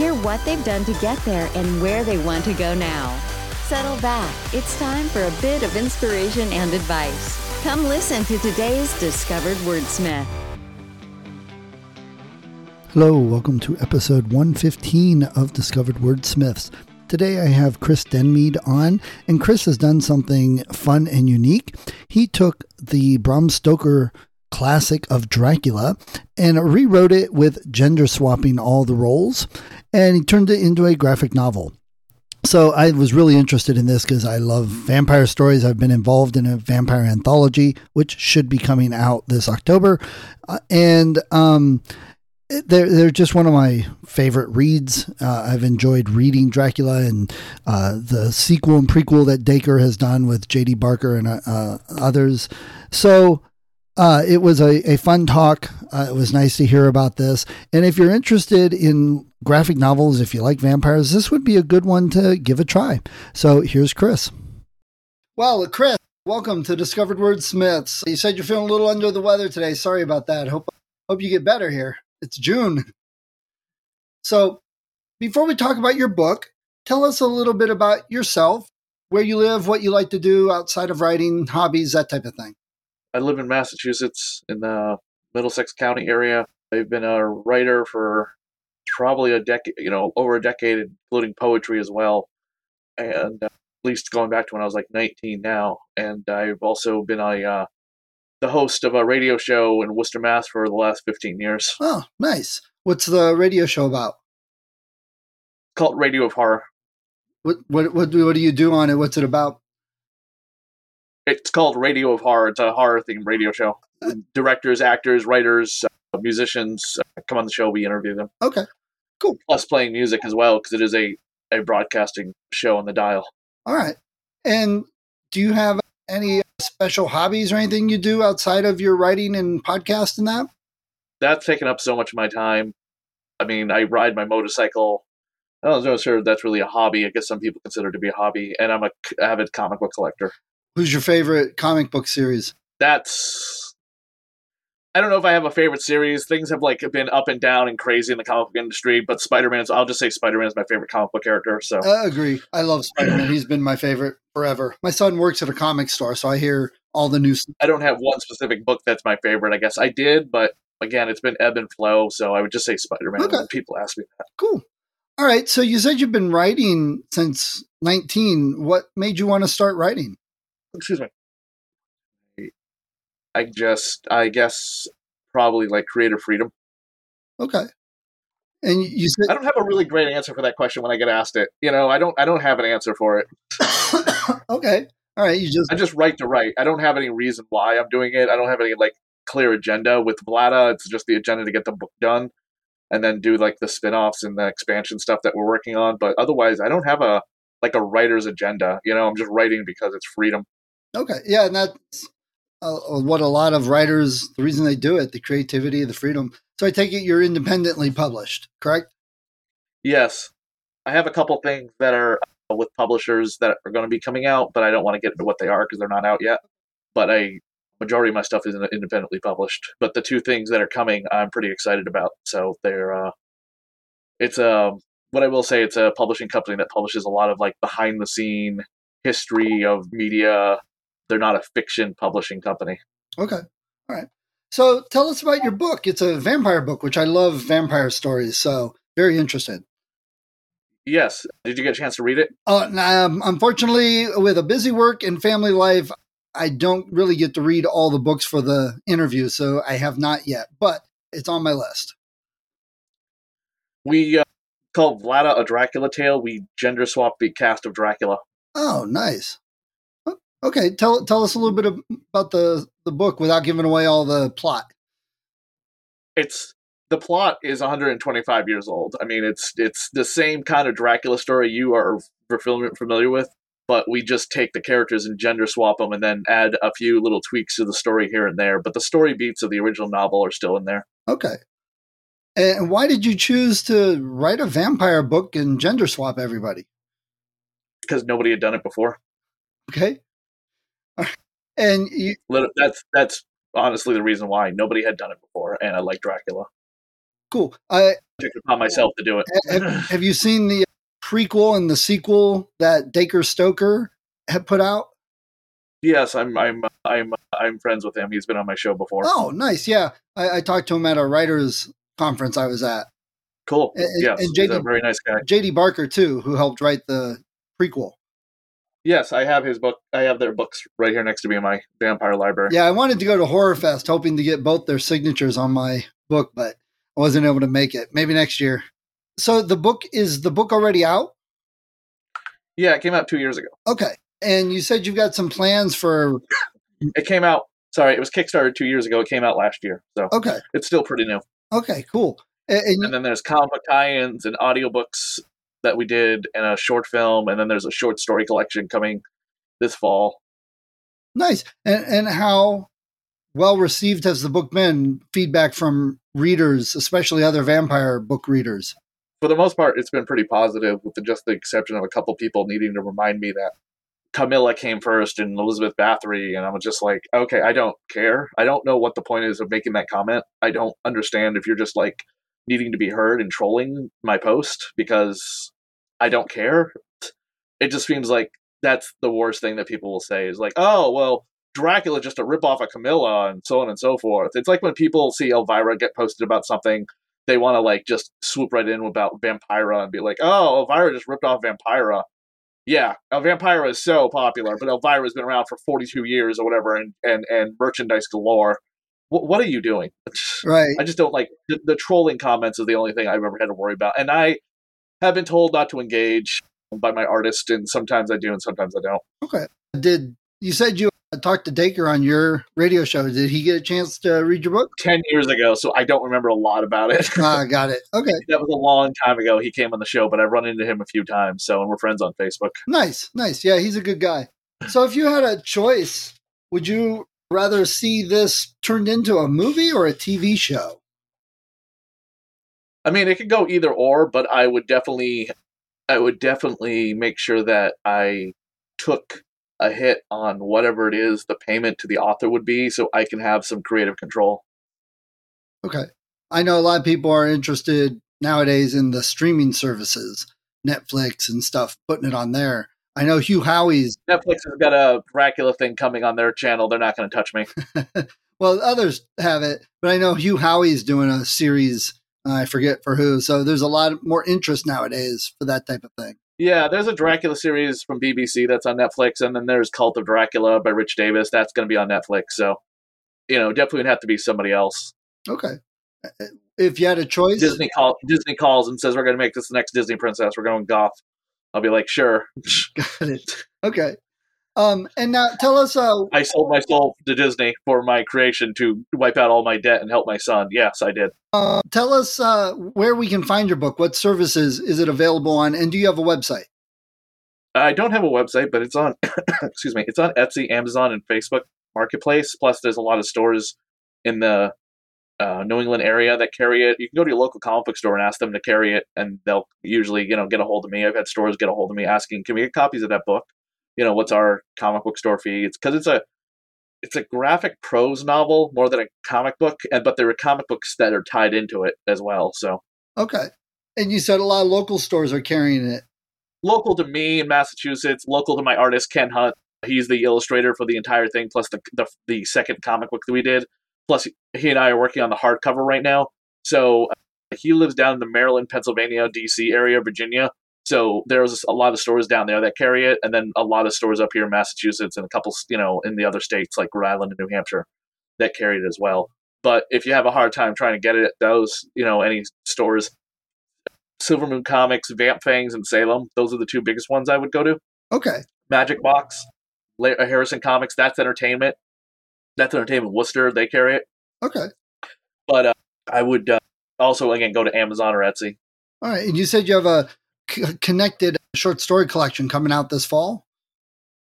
Hear what they've done to get there and where they want to go now. Settle back. It's time for a bit of inspiration and advice. Come listen to today's Discovered Wordsmith. Hello, welcome to episode 115 of Discovered Wordsmiths. Today I have Chris Denmead on, and Chris has done something fun and unique. He took the Bram Stoker classic of Dracula and rewrote it with gender swapping all the roles, and he turned it into a graphic novel. So I was really interested in this because I love vampire stories. I've been involved in a vampire anthology, which should be coming out this October, uh, and um, they're they're just one of my favorite reads. Uh, I've enjoyed reading Dracula and uh, the sequel and prequel that Dacre has done with J.D. Barker and uh, uh, others. So uh, it was a, a fun talk. Uh, it was nice to hear about this. And if you're interested in graphic novels, if you like vampires, this would be a good one to give a try. So here's Chris. Well, Chris, welcome to Discovered Wordsmiths. You said you're feeling a little under the weather today. Sorry about that. Hope hope you get better here. It's June. So before we talk about your book, tell us a little bit about yourself, where you live, what you like to do outside of writing, hobbies, that type of thing. I live in Massachusetts in the Middlesex County area. I've been a writer for probably a decade, you know, over a decade, including poetry as well. And uh, at least going back to when I was like 19 now. And I've also been a uh, the host of a radio show in Worcester, Mass for the last 15 years. Oh, nice. What's the radio show about? Called Radio of Horror. What what what what do you do on it? What's it about? It's called Radio of Horror. It's a horror themed radio show. Directors, actors, writers, uh, musicians uh, come on the show. We interview them. Okay, cool. Plus playing music as well because it is a a broadcasting show on the dial. All right. And do you have any special hobbies or anything you do outside of your writing and podcast and that? That's taken up so much of my time. I mean, I ride my motorcycle. I don't know sure that's really a hobby. I guess some people consider it to be a hobby. And I'm a avid comic book collector. Who's your favorite comic book series? That's I don't know if I have a favorite series. Things have like been up and down and crazy in the comic book industry, but Spider Man's I'll just say Spider Man is my favorite comic book character. So I agree. I love Spider Man. He's been my favorite forever. My son works at a comic store, so I hear all the new stuff. I don't have one specific book that's my favorite. I guess I did, but again, it's been ebb and flow. So I would just say Spider Man. Okay. when People ask me that. Cool. All right. So you said you've been writing since 19. What made you want to start writing? Excuse me. I just, I guess, probably like creative freedom. Okay. And you said I don't have a really great answer for that question when I get asked it. You know, I don't, I don't have an answer for it. okay. All right. You just I just write to write. I don't have any reason why I'm doing it. I don't have any like clear agenda with Vlada. It's just the agenda to get the book done and then do like the spin-offs and the expansion stuff that we're working on. But otherwise, I don't have a like a writer's agenda. You know, I'm just writing because it's freedom. Okay. Yeah, and that's uh, what a lot of writers. The reason they do it, the creativity, the freedom. So I take it you're independently published, correct? Yes. I have a couple things that are uh, with publishers that are going to be coming out, but I don't want to get into what they are because they're not out yet. But a majority of my stuff is independently published. But the two things that are coming, I'm pretty excited about. So they're, uh, it's a, what I will say, it's a publishing company that publishes a lot of like behind the scene history of media. They're not a fiction publishing company. Okay. All right. So tell us about your book. It's a vampire book, which I love vampire stories. So very interested. Yes. Did you get a chance to read it? Uh, um, unfortunately, with a busy work and family life, I don't really get to read all the books for the interview, so I have not yet, but it's on my list. We uh, called Vlada a Dracula tale. We gender swapped the cast of Dracula. Oh, nice. Okay, tell tell us a little bit ab- about the the book without giving away all the plot. it's the plot is 125 years old. I mean, it's it's the same kind of Dracula story you are familiar with, but we just take the characters and gender swap them, and then add a few little tweaks to the story here and there. But the story beats of the original novel are still in there. Okay. And why did you choose to write a vampire book and gender swap everybody? Because nobody had done it before. Okay. And you, that's that's honestly the reason why nobody had done it before, and I like Dracula. Cool. I took it upon myself to do it. have, have you seen the prequel and the sequel that Dacre Stoker had put out? Yes, I'm. I'm. I'm. I'm friends with him. He's been on my show before. Oh, nice. Yeah, I, I talked to him at a writers conference I was at. Cool. And, yes, and JD, he's a very nice guy. JD Barker too, who helped write the prequel. Yes, I have his book. I have their books right here next to me in my vampire library. Yeah, I wanted to go to Horror Fest, hoping to get both their signatures on my book, but I wasn't able to make it. Maybe next year. So the book is the book already out? Yeah, it came out two years ago. Okay, and you said you've got some plans for. It came out. Sorry, it was Kickstarted two years ago. It came out last year, so okay, it's still pretty new. Okay, cool. And, and, and then there's comic tie-ins and audiobooks that we did and a short film, and then there's a short story collection coming this fall. Nice. And and how well received has the book been? Feedback from readers, especially other vampire book readers. For the most part, it's been pretty positive, with the, just the exception of a couple people needing to remind me that Carmilla came first and Elizabeth Bathory, and I'm just like, okay, I don't care. I don't know what the point is of making that comment. I don't understand if you're just like needing to be heard and trolling my post because I don't care. It just seems like that's the worst thing that people will say is like, oh, well, Dracula just a ripoff of Carmilla and so on and so forth. It's like when people see Elvira get posted about something, they want to like just swoop right in about Vampira and be like, oh, Elvira just ripped off Vampira. Yeah, Vampira is so popular, but Elvira's been around for 42 years or whatever and, and, and merchandise galore what, what are you doing? Right. I just don't like the, the trolling comments is the only thing I've ever had to worry about. And I have been told not to engage by my artist, and sometimes I do, and sometimes I don't. Okay. Did you said you talked to Dacre on your radio show? Did he get a chance to read your book? Ten years ago, so I don't remember a lot about it. Ah, got it. Okay. that was a long time ago. He came on the show, but I've run into him a few times, so and we're friends on Facebook. Nice, nice. Yeah, he's a good guy. So if you had a choice, would you rather see this turned into a movie or a TV show? I mean, it could go either or, but I would definitely, I would definitely make sure that I took a hit on whatever it is the payment to the author would be, so I can have some creative control. Okay, I know a lot of people are interested nowadays in the streaming services, Netflix and stuff, putting it on there. I know Hugh Howey's Netflix has got a Dracula thing coming on their channel. They're not going to touch me. well, others have it, but I know Hugh Howey's doing a series. I forget for who. So there's a lot more interest nowadays for that type of thing. Yeah, there's a Dracula series from BBC that's on Netflix, and then there's Cult of Dracula by Rich Davis. That's going to be on Netflix. So, you know, definitely would have to be somebody else. Okay. Uh, if you had a choice, Disney call Disney calls and says we're going to make this the next Disney princess. We're going goth. I'll be like, sure. Got it. Okay. Um, and now tell us. Uh, I sold my soul to Disney for my creation to wipe out all my debt and help my son. Yes, I did. Uh, tell us uh, where we can find your book. What services is it available on? And do you have a website? I don't have a website, but it's on. excuse me. It's on Etsy, Amazon, and Facebook Marketplace. Plus, there's a lot of stores in the uh, New England area that carry it. You can go to your local comic book store and ask them to carry it, and they'll usually, you know, get a hold of me. I've had stores get a hold of me asking, "Can we get copies of that book?" You know, what's our comic book store fee? It's because it's a it's a graphic prose novel more than a comic book, and but there are comic books that are tied into it as well. So okay, and you said a lot of local stores are carrying it. Local to me in Massachusetts, local to my artist Ken Hunt. He's the illustrator for the entire thing, plus the the, the second comic book that we did. Plus, he and I are working on the hardcover right now. So uh, he lives down in the Maryland, Pennsylvania, DC area, Virginia. So there's a lot of stores down there that carry it, and then a lot of stores up here in Massachusetts and a couple, you know, in the other states like Rhode Island and New Hampshire that carry it as well. But if you have a hard time trying to get it at those, you know, any stores, Silver Moon Comics, Vamp Fangs, and Salem, those are the two biggest ones I would go to. Okay. Magic Box, Harrison Comics, that's entertainment. That's Entertainment Worcester. They carry it. Okay. But uh, I would uh, also again go to Amazon or Etsy. All right. And you said you have a c- connected short story collection coming out this fall.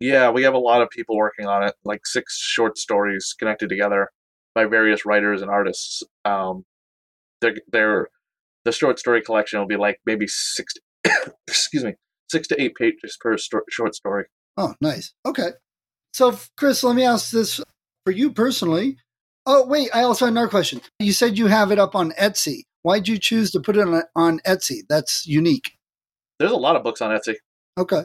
Yeah, we have a lot of people working on it, like six short stories connected together by various writers and artists. Um, they're, they're the short story collection will be like maybe six, to, excuse me, six to eight pages per sto- short story. Oh, nice. Okay. So, Chris, let me ask this for you personally. Oh, wait, I also have another question. You said you have it up on Etsy. Why'd you choose to put it on, on Etsy? That's unique. There's a lot of books on Etsy. Okay.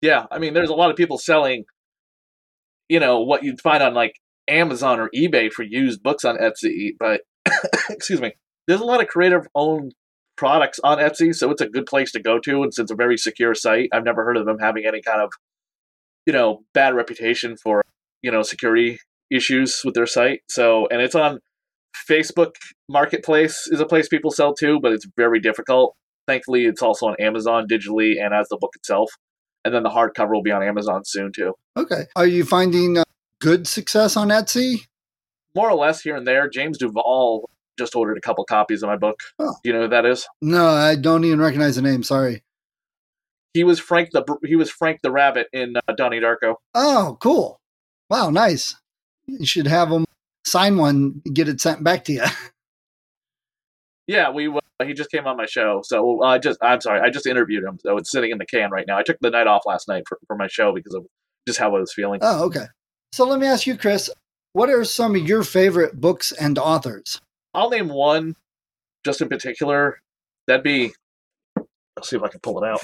Yeah, I mean, there's a lot of people selling, you know, what you'd find on like Amazon or eBay for used books on Etsy. But excuse me, there's a lot of creative owned products on Etsy, so it's a good place to go to. And since it's a very secure site. I've never heard of them having any kind of, you know, bad reputation for, you know, security issues with their site. So, and it's on Facebook Marketplace is a place people sell to, but it's very difficult. Thankfully, it's also on Amazon digitally and as the book itself. And then the hardcover will be on Amazon soon too. Okay. Are you finding uh, good success on Etsy? More or less here and there. James Duval just ordered a couple copies of my book. Oh. Do you know who that is? No, I don't even recognize the name. Sorry. He was Frank the he was Frank the Rabbit in uh, Donnie Darko. Oh, cool. Wow, nice. You should have him sign one, get it sent back to you. Yeah, we uh, he just came on my show, so I just I'm sorry, I just interviewed him, so it's sitting in the can right now. I took the night off last night for, for my show because of just how I was feeling. Oh, okay. So let me ask you, Chris, what are some of your favorite books and authors? I'll name one just in particular. That'd be I'll see if I can pull it out.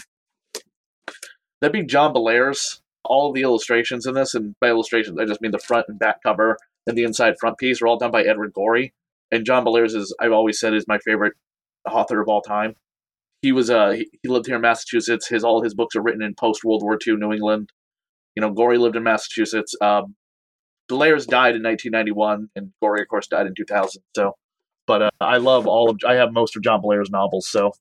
That'd be John Bellairs. All the illustrations in this, and by illustrations I just mean the front and back cover and the inside front piece, are all done by Edward Gorey. And John Bellairs is I've always said is my favorite author of all time. He was uh he, lived here in Massachusetts. His all his books are written in post World War II New England. You know, Gorey lived in Massachusetts. Um, Bellairs died in 1991, and Gorey, of course, died in 2000. So, but uh, I love all of I have most of John Bellairs' novels. So,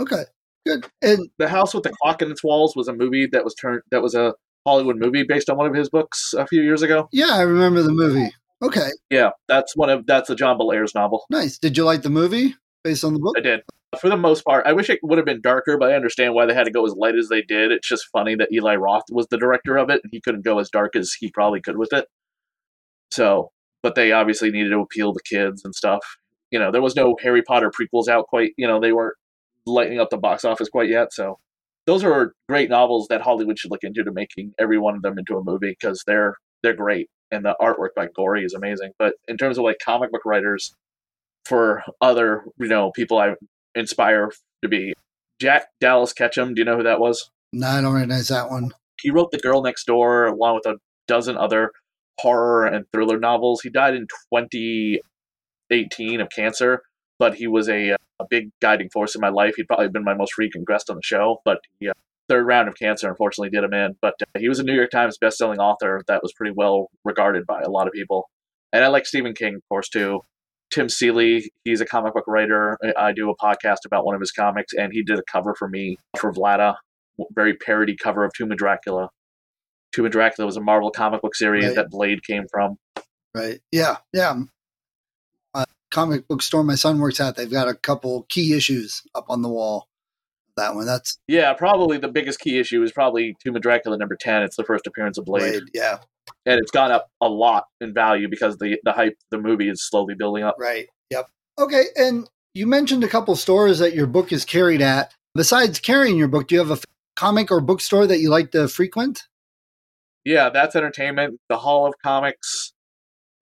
Okay, good. And The House with the Clock in its Walls was a movie that was turned that was a Hollywood movie based on one of his books a few years ago. yeah, I remember the movie. Okay, Yeah, that's one of that's a John Bellairs novel. nice. Did you like the movie based on the book? I did. For the most part, I wish it would have been darker, but I understand why they had to go as light as they did. It's just funny that Eli Roth was the director of it, and he couldn't go as dark as he probably could with it. So, but they obviously needed to appeal to kids and stuff. You know, there was no Harry Potter prequels out quite. You know, they weren't lighting up the box office quite yet. So, those are great novels that Hollywood should look into to making every one of them into a movie because they're they're great and the artwork by Gorey is amazing. But in terms of like comic book writers, for other you know people I inspire to be, Jack Dallas Ketchum. Do you know who that was? No, I don't recognize that one. He wrote The Girl Next Door along with a dozen other horror and thriller novels. He died in 2018 of cancer, but he was a, a big guiding force in my life. He'd probably been my most frequent guest on the show, but he, uh, third round of cancer unfortunately did him in. But uh, he was a New York Times bestselling author that was pretty well regarded by a lot of people. And I like Stephen King, of course, too. Tim Seeley, he's a comic book writer. I- I do a podcast about one of his comics, and he did a cover for me for Vlada, very parody cover of Tomb of Dracula. Tomb of Dracula was a Marvel comic book series Right. that Blade came from. Right. Yeah. Yeah. Comic book store my son works at, they've got a couple key issues up on the wall. That one. That's Yeah, probably the biggest key issue is probably Tomb of Dracula number 10. It's the first appearance of Blade. Blade. Yeah. And it's gone up a lot in value because the, the hype, the movie is slowly building up. Right. Yep. Okay. And you mentioned a couple stores that your book is carried at. Besides carrying your book, do you have a comic or bookstore that you like to frequent? Yeah, that's entertainment. The Hall of Comics,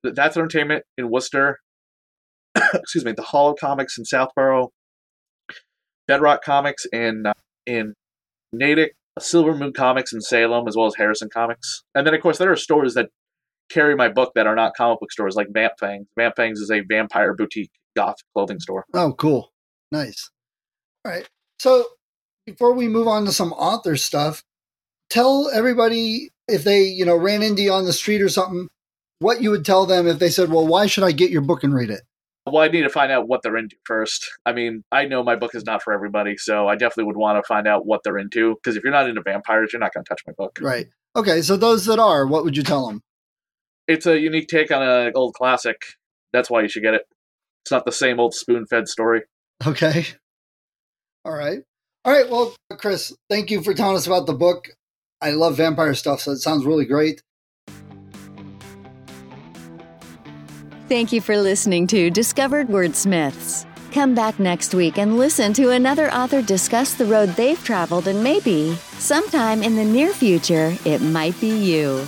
that's entertainment in Worcester. Excuse me, the Hall of Comics in Southborough, Bedrock Comics in uh, in Natick, Silver Moon Comics in Salem, as well as Harrison Comics. And then, of course, there are stores that carry my book that are not comic book stores, like Vamp Fangs. Vamp Fangs is a vampire boutique goth clothing store. Oh, cool. Nice. All right. So before we move on to some author stuff, tell everybody if they, you know, ran into you on the street or something, what you would tell them if they said, well, why should I get your book and read it? Well, I need to find out what they're into first. I mean, I know my book is not for everybody, so I definitely would want to find out what they're into. Because if you're not into vampires, you're not going to touch my book. Right. Okay. So those that are, what would you tell them? It's a unique take on an old classic. That's why you should get it. It's not the same old spoon fed story. Okay. All right. All right. Well, Chris, thank you for telling us about the book. I love vampire stuff, so it sounds really great. Thank you for listening to Discovered Wordsmiths. Come back next week and listen to another author discuss the road they've traveled, and maybe, sometime in the near future, it might be you.